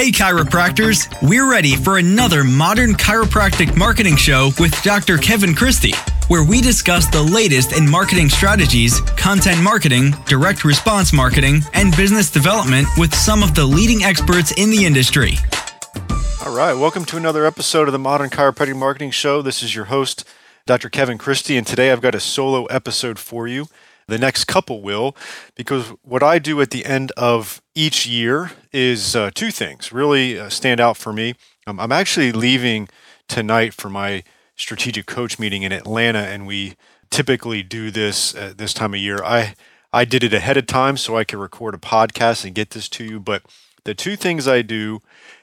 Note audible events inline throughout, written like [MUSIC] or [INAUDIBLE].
Hey, chiropractors! We're ready for another modern chiropractic marketing show with Dr. Kevin Christie, where we discuss the latest in marketing strategies, content marketing, direct response marketing, and business development with some of the leading experts in the industry. All right, welcome to another episode of the Modern Chiropractic Marketing Show. This is your host, Dr. Kevin Christie, and today I've got a solo episode for you. The next couple will, because what I do at the end of each year is uh, two things really uh, stand out for me. Um, I'm actually leaving tonight for my strategic coach meeting in Atlanta, and we typically do this at this time of year. I I did it ahead of time so I could record a podcast and get this to you. But the two things I do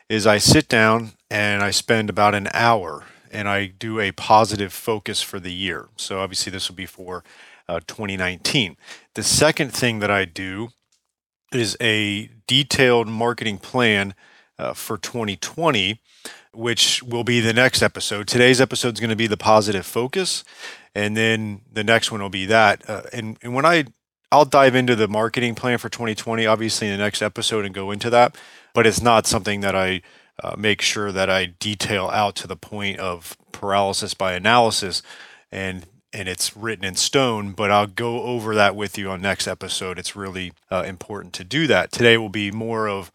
is I sit down and I spend about an hour and I do a positive focus for the year. So obviously this will be for uh, 2019. The second thing that I do is a detailed marketing plan uh, for 2020, which will be the next episode. Today's episode is going to be the positive focus, and then the next one will be that. Uh, and, and when I I'll dive into the marketing plan for 2020, obviously, in the next episode and go into that, but it's not something that I uh, make sure that I detail out to the point of paralysis by analysis. And and it's written in stone, but I'll go over that with you on next episode. It's really uh, important to do that. Today will be more of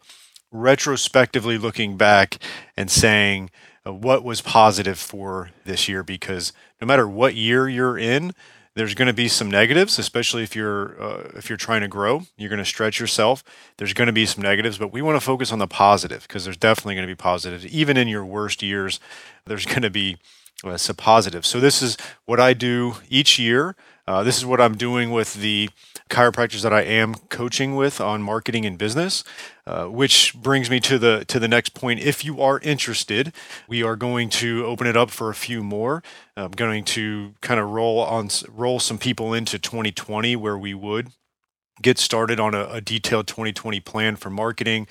retrospectively looking back and saying uh, what was positive for this year because no matter what year you're in, there's going to be some negatives, especially if you're uh, if you're trying to grow. You're going to stretch yourself. There's going to be some negatives, but we want to focus on the positive because there's definitely going to be positives. Even in your worst years, there's going to be uh, positive. So this is what I do each year. Uh, this is what I'm doing with the chiropractors that I am coaching with on marketing and business, uh, which brings me to the to the next point. If you are interested, we are going to open it up for a few more. I'm going to kind of roll on roll some people into 2020 where we would get started on a, a, detailed 2020 plan for marketing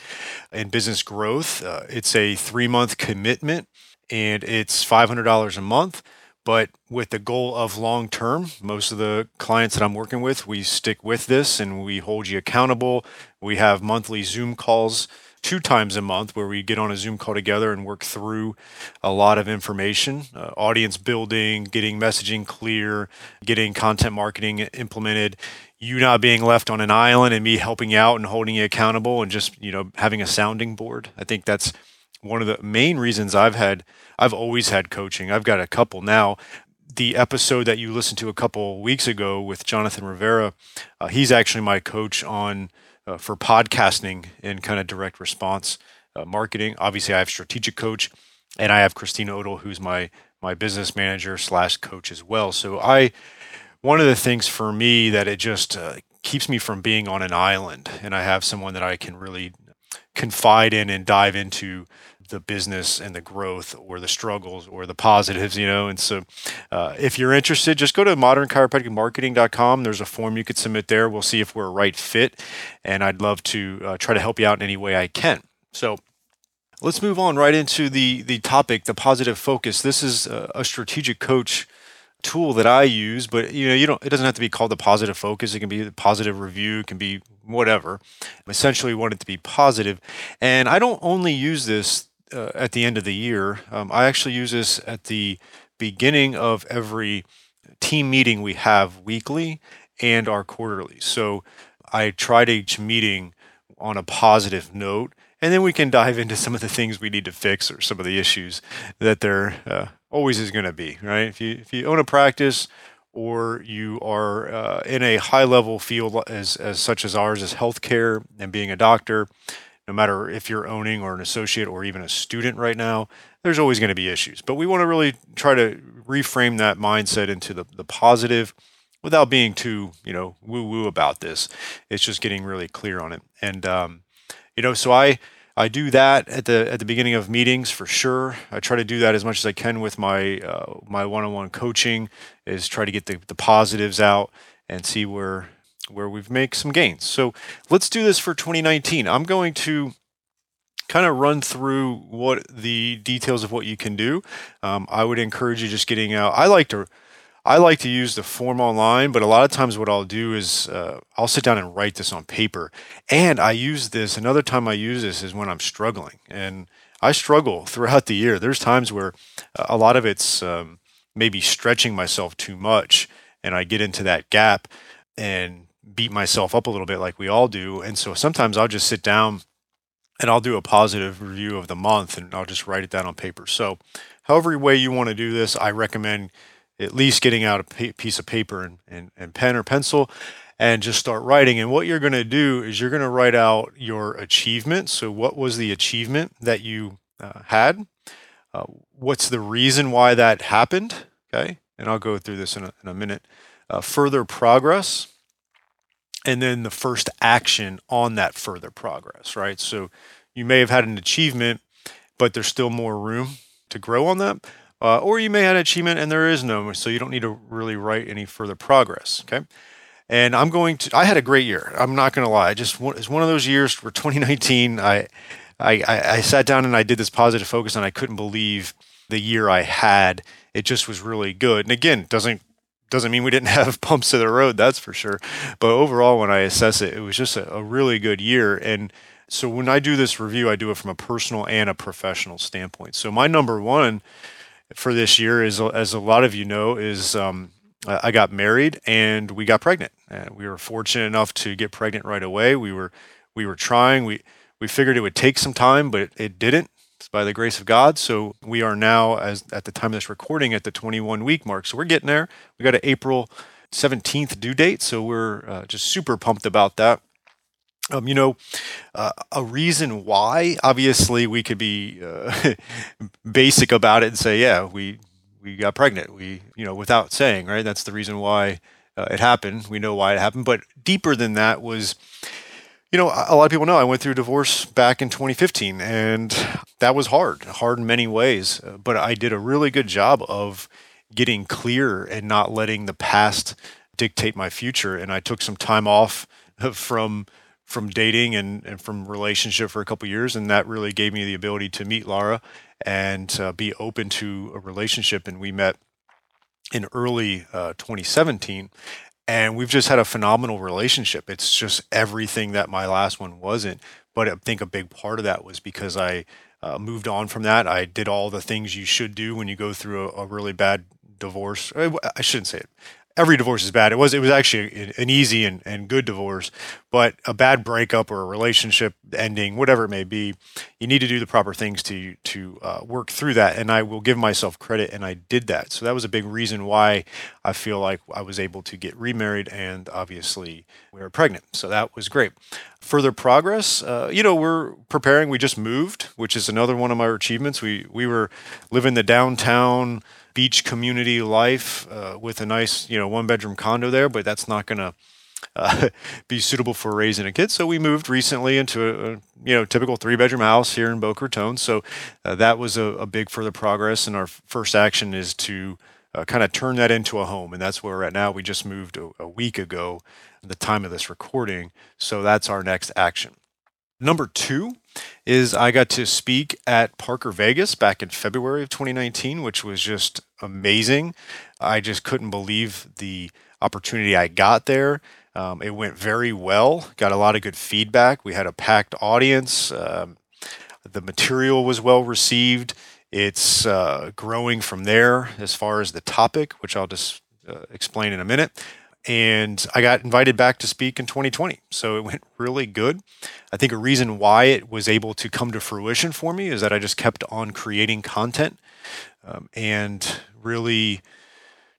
and business growth. Uh, it's a three month commitment and it's $500 a month. But with the goal of long term, most of the clients that I'm working with, we stick with this and we hold you accountable. We have monthly Zoom calls two times a month where we get on a Zoom call together and work through a lot of information, uh, audience building, getting messaging clear, getting content marketing implemented, you not being left on an island and me helping out and holding you accountable and just, you know, having a sounding board. I think that's one of the main reasons I've had I've always had coaching. I've got a couple now. The episode that you listened to a couple weeks ago with Jonathan Rivera, uh, he's actually my coach on uh, for podcasting and kind of direct response uh, marketing. Obviously, I have strategic coach, and I have Christina Odell, who's my my business manager slash coach as well. So I, one of the things for me that it just uh, keeps me from being on an island, and I have someone that I can really confide in and dive into the business and the growth or the struggles or the positives, you know. And so, uh, if you're interested, just go to modernchiropracticmarketing.com. There's a form you could submit there. We'll see if we're a right fit, and I'd love to uh, try to help you out in any way I can. So, let's move on right into the the topic, the positive focus. This is a, a strategic coach tool that I use, but you know, you don't. It doesn't have to be called the positive focus. It can be the positive review. It can be whatever. Essentially, want it to be positive. and I don't only use this uh, at the end of the year. Um, I actually use this at the beginning of every team meeting we have weekly and our quarterly. So I tried each meeting on a positive note, and then we can dive into some of the things we need to fix or some of the issues that there uh, always is going to be. Right? If you if you own a practice or you are uh, in a high level field as, as such as ours as healthcare and being a doctor, no matter if you're owning or an associate or even a student right now, there's always going to be issues. But we want to really try to reframe that mindset into the, the positive without being too, you know, woo woo about this. It's just getting really clear on it. And, um, you know, so I, I do that at the at the beginning of meetings for sure. I try to do that as much as I can with my uh, my one-on-one coaching. Is try to get the, the positives out and see where where we've made some gains. So let's do this for 2019. I'm going to kind of run through what the details of what you can do. Um, I would encourage you just getting out. I like to I like to use the form online, but a lot of times what I'll do is uh, I'll sit down and write this on paper. And I use this, another time I use this is when I'm struggling. And I struggle [LAUGHS] throughout the year. There's times where uh, a lot of it's um, maybe stretching myself too much, and I get into that gap and beat myself up a little bit like we all do. And so sometimes I'll just sit down and I'll do a positive review of the month and I'll just write it down on paper. So, however way you want to do this, I recommend at least getting out a piece of paper and, and, and pen or pencil and just start writing. And what you're going to do is you're going to write out your achievement. So, what was the achievement that you uh, had? Uh, what's the reason why that happened? Okay. And I'll go through this in a, in a minute. Uh, further progress. And then the first action on that further progress, right? So, you may have had an achievement, but there's still more room to grow on that uh, or you may have an achievement and there is no, so you don't need to really write any further progress. Okay. And I'm going to, I had a great year. I'm not going to lie. I just, it's one of those years for [LAUGHS] 2019. I, I, I sat down and I did this positive focus and I couldn't believe the year I had. It just was really good. And again, doesn't doesn't mean we didn't [LAUGHS] have bumps to the road, that's for sure. But overall, when I assess it, it was just a, a, really good year. And so when I do this review, I do it from a personal and a professional standpoint. So my number one for this year is, as a lot of you know, is um, I got married and we got pregnant. And we were fortunate enough to get pregnant right away. We were we were trying. We we figured it would take some time, but it, it didn't. It's by the grace of God. So we are now, as at the time of this recording, at the 21 week mark. So we're getting there. We got an April 17th due date. So we're uh, just super pumped about that. Um, you know, uh, a reason why, obviously, we could be uh, [LAUGHS] basic about it and say, yeah, we we got pregnant. We, you know, without saying, right? That's the reason why uh, it happened. We know why it happened. But deeper than that was, you know, a lot of people know I went through a divorce back in 2015, and that was hard, hard in many ways. Uh, but I did a really good job of getting clear and not letting the past dictate my future. And I took some time off [LAUGHS] from from dating and, and from relationship for a couple years and that really gave me the ability to meet Laura and uh, be open to a relationship. And we met in early uh, 2017 and we've just had a phenomenal relationship. It's just everything that my last one wasn't. But i think a big part of that was because i uh, moved on from that. I did all the things you should do when you go through a, a really bad divorce. I shouldn't say it every divorce is bad. It was it was actually an easy and, and good divorce, but a bad breakup or a relationship ending, whatever it may be, you need to do the proper things to to uh, work through that. And I will give myself credit, and I did that. So that was a big reason why I feel like I was able to get remarried, and obviously we were pregnant. So that was great. Further progress, uh, you know, we're preparing. We just moved, which is another one of my achievements. We we were living the downtown beach community life uh, with a nice, you know, one bedroom condo there, but that's not going to uh, [LAUGHS] be suitable for raising a kid. So we moved recently into a, a you know typical three bedroom house here in Boca Raton. So uh, that was a, a, big further progress, and our first action is to uh, kind of turn that into a home, and that's where we're at now. We just moved a, a week ago, the time of this recording. So that's our next action. Number two is I got to speak at Parker Vegas back in February of 2019, which was just amazing. I just couldn't believe the opportunity I got there. Um, it went very well, got a lot of good feedback. We had a packed audience. Um, the material was well received. It's uh, growing from there as far as the topic, which I'll just uh, explain in a minute and I got invited back to speak in 2020. So it went really good. I think a reason why it was able to come to fruition for me is that I just kept on creating content um, and really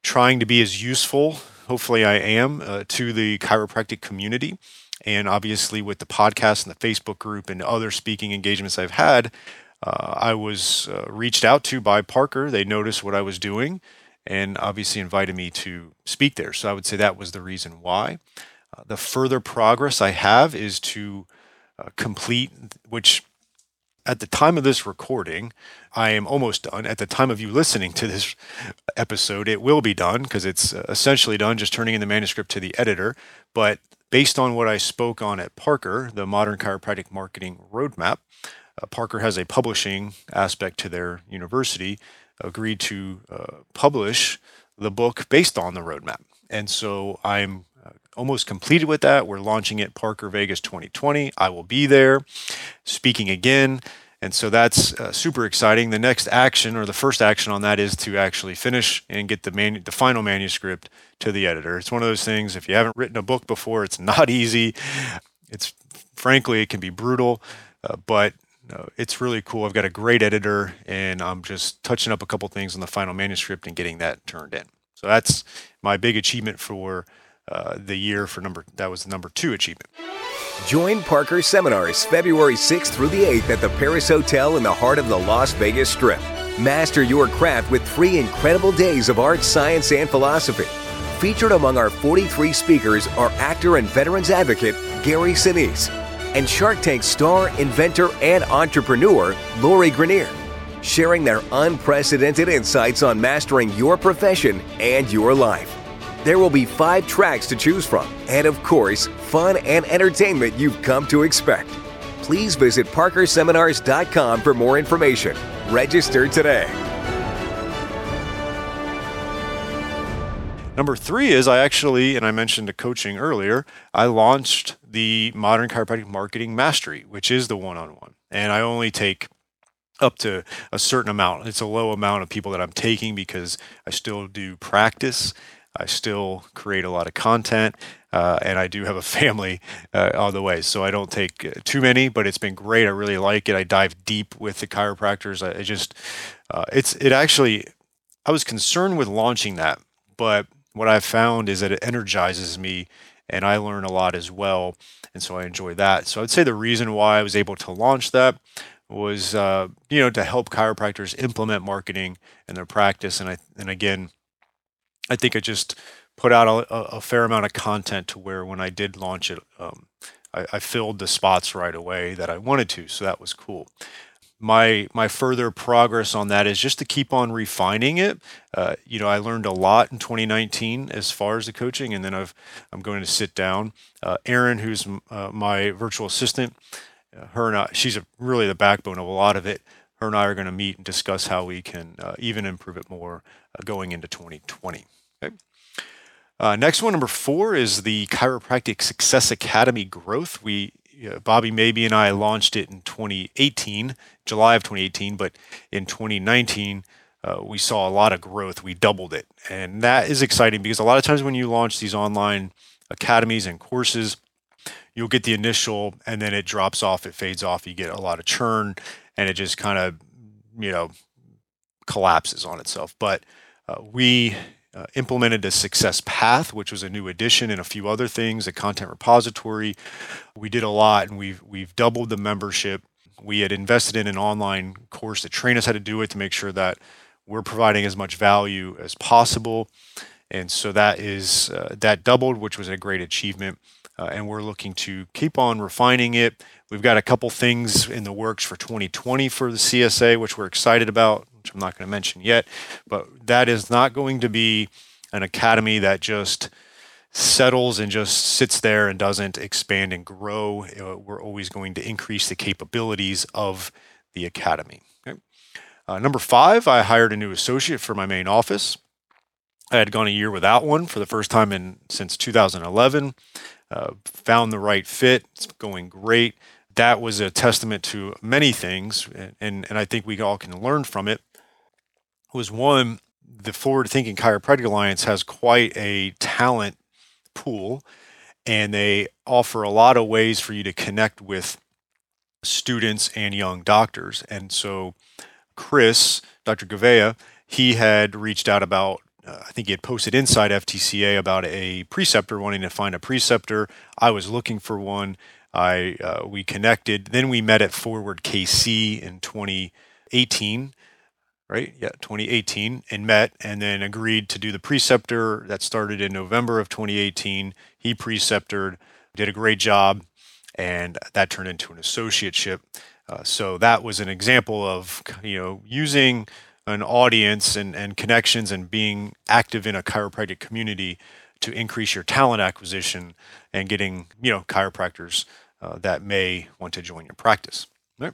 trying to be as useful, hopefully, I am, uh, to the chiropractic community. And obviously, with the podcast and the Facebook group and other speaking engagements I've had, uh, I was uh, reached out to by Parker. They noticed what I was doing and obviously invited me to speak there. So I would say that was the reason why. Uh, the further progress I have is to uh, complete, which at the time of this recording, I am almost done. At the time of you listening to this episode, it will be done because it's uh, essentially done, just turning in the manuscript to the editor. But based on what I spoke on at Parker, the Modern Chiropractic Marketing Roadmap, uh, Parker has a publishing aspect to their university agreed to uh, publish the book based on the roadmap. And so I'm uh, almost completed with that. We're launching it Parker Vegas 2020. I will be there speaking again. And so that's uh, super exciting. The next action or the first action on that is to actually finish and get the manu- the final manuscript to the editor. It's one of those things if you haven't written a book before, it's not [LAUGHS] easy. It's frankly it can be brutal, uh, but it's really cool. I've got a great editor and I'm just touching up a couple things on the final manuscript and getting that turned in. So that's my big achievement for uh, the year for number that was the number two achievement. Join Parker Seminars February 6th through the 8th at the Paris Hotel in the heart of the Las Vegas Strip. Master your craft with three incredible days of art, science, and philosophy. Featured among our 43 speakers are actor and veterans advocate Gary Sinise and Shark Tank star, inventor, and entrepreneur Lori Greiner, sharing their unprecedented insights on mastering your profession and your life. There will be five tracks to choose from, and of course, fun and entertainment you've come to expect. Please visit parkerseminars.com for more information. Register today. Number three is I actually, and I mentioned the coaching earlier, I launched the Modern Chiropractic Marketing Mastery, which is the one on one. And I only take up to a certain amount. It's a low amount of people that I'm taking because I still do practice. I still create a lot of content, uh, and I do have a [LAUGHS] family uh, the way. So I don't take uh, too many, but it's been great. I really like it. I dive deep with the chiropractors. I, I just, uh, it's it actually. I was concerned with launching that, but what I've found is that it energizes me and I learn a lot as well. And so I enjoy that. So I'd say the reason why I was able to launch that was, uh, you know, to help chiropractors implement marketing in their practice. And I, and again, I think I just put out a, a fair amount of content to where when I did launch it, um, I, I filled the spots right away that I wanted to. So that was cool my my further progress on that is just to keep on refining it. Uh, you know, I learned a lot in 2019 as far as the coaching, and then I've I'm going to sit down. Uh, Erin, who's uh, my virtual assistant, uh, her and I, she's a, really the backbone of a lot of it. Her and I are going to meet and discuss how we can uh, even improve it more uh, going into 2020. Okay. next one, number four, is the Chiropractic Success Academy growth. We Bobby Maybee and I launched it in 2018, July of 2018, but in 2019, uh, we saw a lot of growth. We doubled it. And that is exciting because a lot of times when you launch these online academies and courses, you'll get the initial and then it drops off, it fades off, you get a lot of churn, and it just kind of, you know, collapses on itself. But uh, we uh, implemented a success path, which was a new addition, and a few other things, a content repository. We did a lot, and we've we've doubled the membership. We had invested in an online course to train us how to do it to make sure that we're providing as much value as possible, and so that is uh, that doubled, which was a great achievement. Uh, and we're looking to keep on refining it. We've got a couple things in the works for 2020 for the CSA, which we're excited about which I'm not going to mention yet. But that is not going to be an academy that just settles and just sits there and doesn't expand and grow. Uh, we're always going to increase the capabilities of the academy. Okay. Uh, number five, I hired a new associate for my main office. I had gone a year without one for the first time in since 2011. Uh, found the right fit. It's going great. That was a testament to many things, and, and, and I think we all can learn from it was one, the Forward Thinking Chiropractic Alliance has quite a talent pool, and they offer a lot of ways for you to connect with students and young doctors. And so, Chris, Dr. Gavea, he had reached out about uh, I think he had posted inside FTCA about a preceptor wanting to find a preceptor. I was looking for one. I uh, we connected. Then we met at Forward KC in 2018 right? Yeah, 2018, and met and then agreed to do the preceptor. That started in November of 2018. He preceptored, did a great job, and that turned into an associateship. Uh, so that was an example of you know using an audience and, and connections and being active in a chiropractic community to increase your talent acquisition and getting you know chiropractors uh, that may want to join your practice. Right?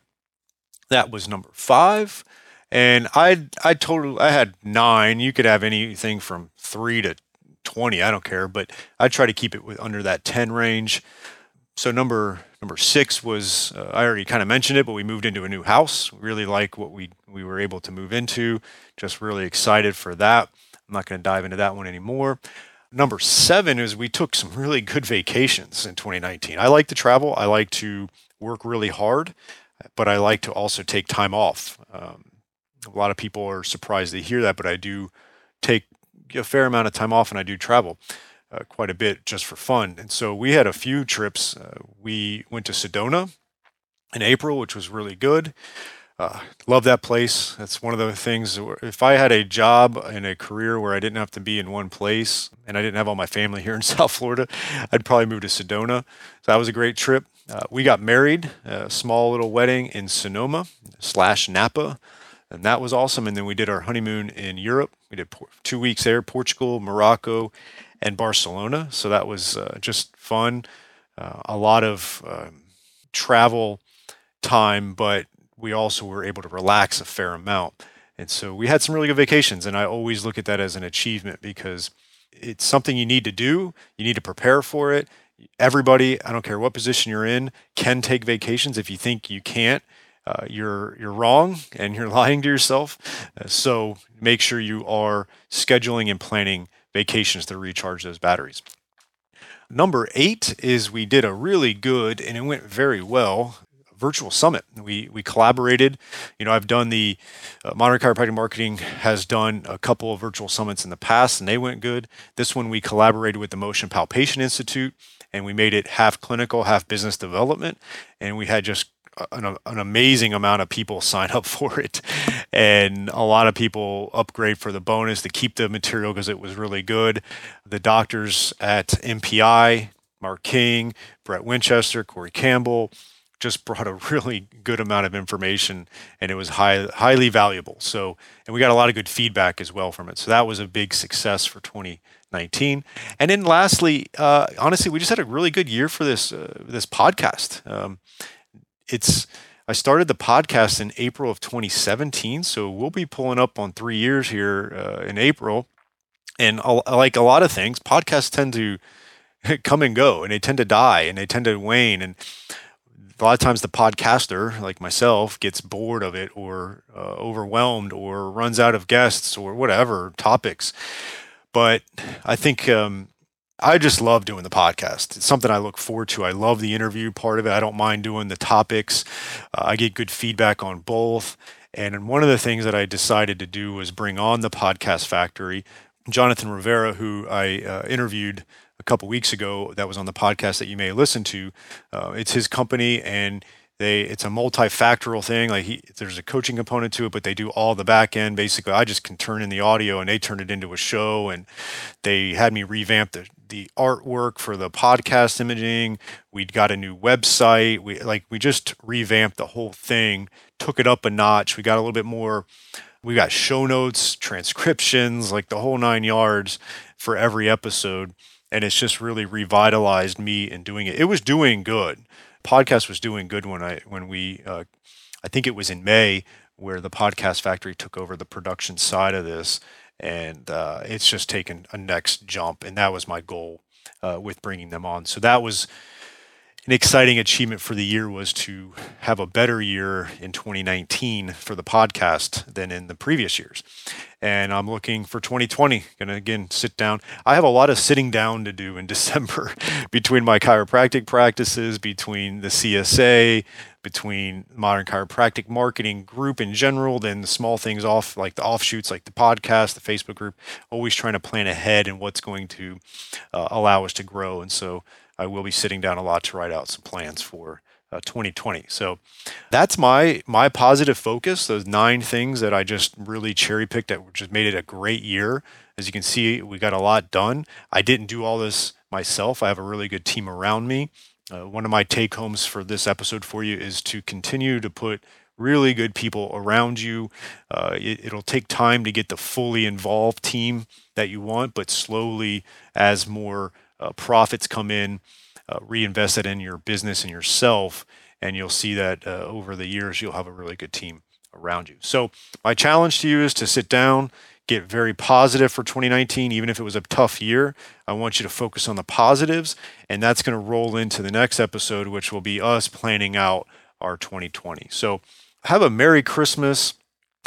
That was number five. And I I total I had nine. You could have anything from three to twenty. I don't care, but I try to keep it with under that ten range. So number number six was uh, I already kind of mentioned it, but we moved into a new house. Really like what we we were able to move into. Just really excited for that. I'm not going to dive into that one anymore. Number seven is we took some really good vacations in 2019. I like to travel. I like to work really hard, but I like to also take time off. Um, a lot of people are surprised to hear that, but I do take a fair amount of time off and I do travel uh, quite a bit just for fun. And so we had a few trips. Uh, we went to Sedona in April, which was really good. Uh, love that place. That's one of the things. If I had a job and a career where I didn't have to be in one place and I didn't have all my family here in [LAUGHS] South Florida, I'd probably move to Sedona. So that was a great trip. Uh, we got married, a small little wedding in Sonoma slash Napa, and that was awesome. And then we did our honeymoon in Europe. We did two weeks there, Portugal, Morocco, and Barcelona. So that was uh, just fun. Uh, a lot of um, travel time, but we also were able to relax a fair amount. And so we had some really good vacations. And I always look at that as an achievement because it's something you need to do. You need to prepare for it. Everybody, I don't care what position you're in, can take vacations. If you think you can't, uh, you're you're wrong and you're [LAUGHS] lying to yourself. Uh, so make sure you are scheduling and planning vacations to recharge those batteries. Number eight is we did a really good and it went very well virtual summit. We we collaborated. You know, I've done the uh, Modern Chiropractic Marketing has done a couple of virtual summits in the past, and they went good. This one we collaborated with the Motion Palpation Institute, and we made it half clinical, half business development, and we had just an, an, amazing amount of people [LAUGHS] sign up for it and a lot of people upgrade for the bonus to keep the material because it was really good the doctors at mpi mark king brett winchester corey campbell just brought a [LAUGHS] really good amount of information and it was high, highly valuable. So, and we got a lot of good feedback as well from it. So that was a big success for 2019. And then lastly, uh, honestly, we just had a really good year for this, uh, this podcast. Um, it's, I started the podcast in April of 2017. So we'll be pulling up on three years here uh, in April. And like a lot of things, podcasts tend to [LAUGHS] come and go and they tend to die and they tend to wane. And a lot of times the podcaster like myself gets bored of it or uh, overwhelmed or runs out of guests or whatever topics. But i think um, i just love doing the podcast. It's something i look forward to. I love the interview part of it. I don't mind doing the topics. Uh, i get good feedback on both. And one of the things that i decided to do was bring on the podcast factory. Jonathan rivera who i uh, interviewed couple weeks ago that was on the podcast that you may listen to. Uh, it's his company and they it's a multifactorial thing. Like he, there's a coaching component to it, but they do all the back end. Basically, I just can turn in the audio and they turn it into a show. And they had me revamp the the artwork for the podcast imaging. We got a new website. We like we just revamped the whole thing, took it up a notch. We got a little bit more. We got show notes, transcriptions, like the whole nine yards for every episode and it's just really revitalized me in doing it. It was doing good. Podcast was doing good when I when we uh, I think it was in May where the podcast factory took over the production side of this, and uh, it's just taken a next jump, and that was my goal uh, with bringing them on. So that was an exciting achievement for the year was to have a better year in 2019 for the podcast than in the previous years. And I'm looking for 2020. Going to again sit down. I have a lot of sitting down to do in [LAUGHS] December between my chiropractic practices, between the CSA, between modern chiropractic marketing group in general, then the small things off like the offshoots, like the podcast, the Facebook group, always trying to plan ahead and what's going to uh, allow us to grow. And so I will be sitting down a lot to write out some plans for uh, 2020. So that's my my positive focus. Those nine things that I just really cherry picked that just made it a great year. As you can see, we got a lot done. I didn't do all this myself. I have a really good team around me. Uh, one of my take homes for this episode for you is to continue to put really good people around you. Uh, it, will take time to get the fully involved team that you want, but slowly, as more uh, profits come in, uh, reinvest it in your business and yourself, and you'll see that uh, over the years you'll have a really good team around you. So, my challenge to you is to sit down, get very positive for 2019, even if it was a tough year. I want you to focus on the positives, and that's going to roll into the next episode, which will be us planning out our 2020. So, have a Merry Christmas.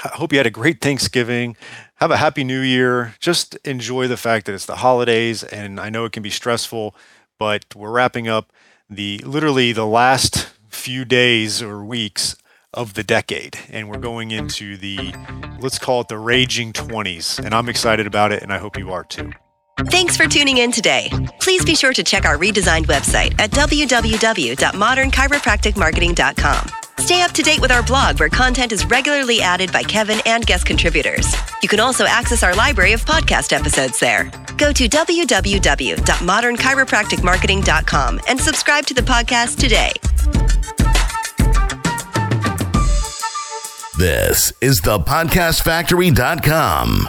I hope you had a great Thanksgiving. Have a happy new year. Just enjoy the fact that it's the holidays, and I know it can be stressful, but we're wrapping up the literally the last few days or weeks of the decade. And we're going into the, let's call it the raging 20s. And I'm excited about it, and I hope you are too. Thanks for tuning in today. Please be sure to check our redesigned website at www.modernchiropracticmarketing.com. Stay up to date with our blog where content is regularly added by Kevin and guest contributors. You can also access our library of podcast episodes there. Go to www.modernchiropracticmarketing.com and subscribe to the podcast today. This is the podcastfactory.com.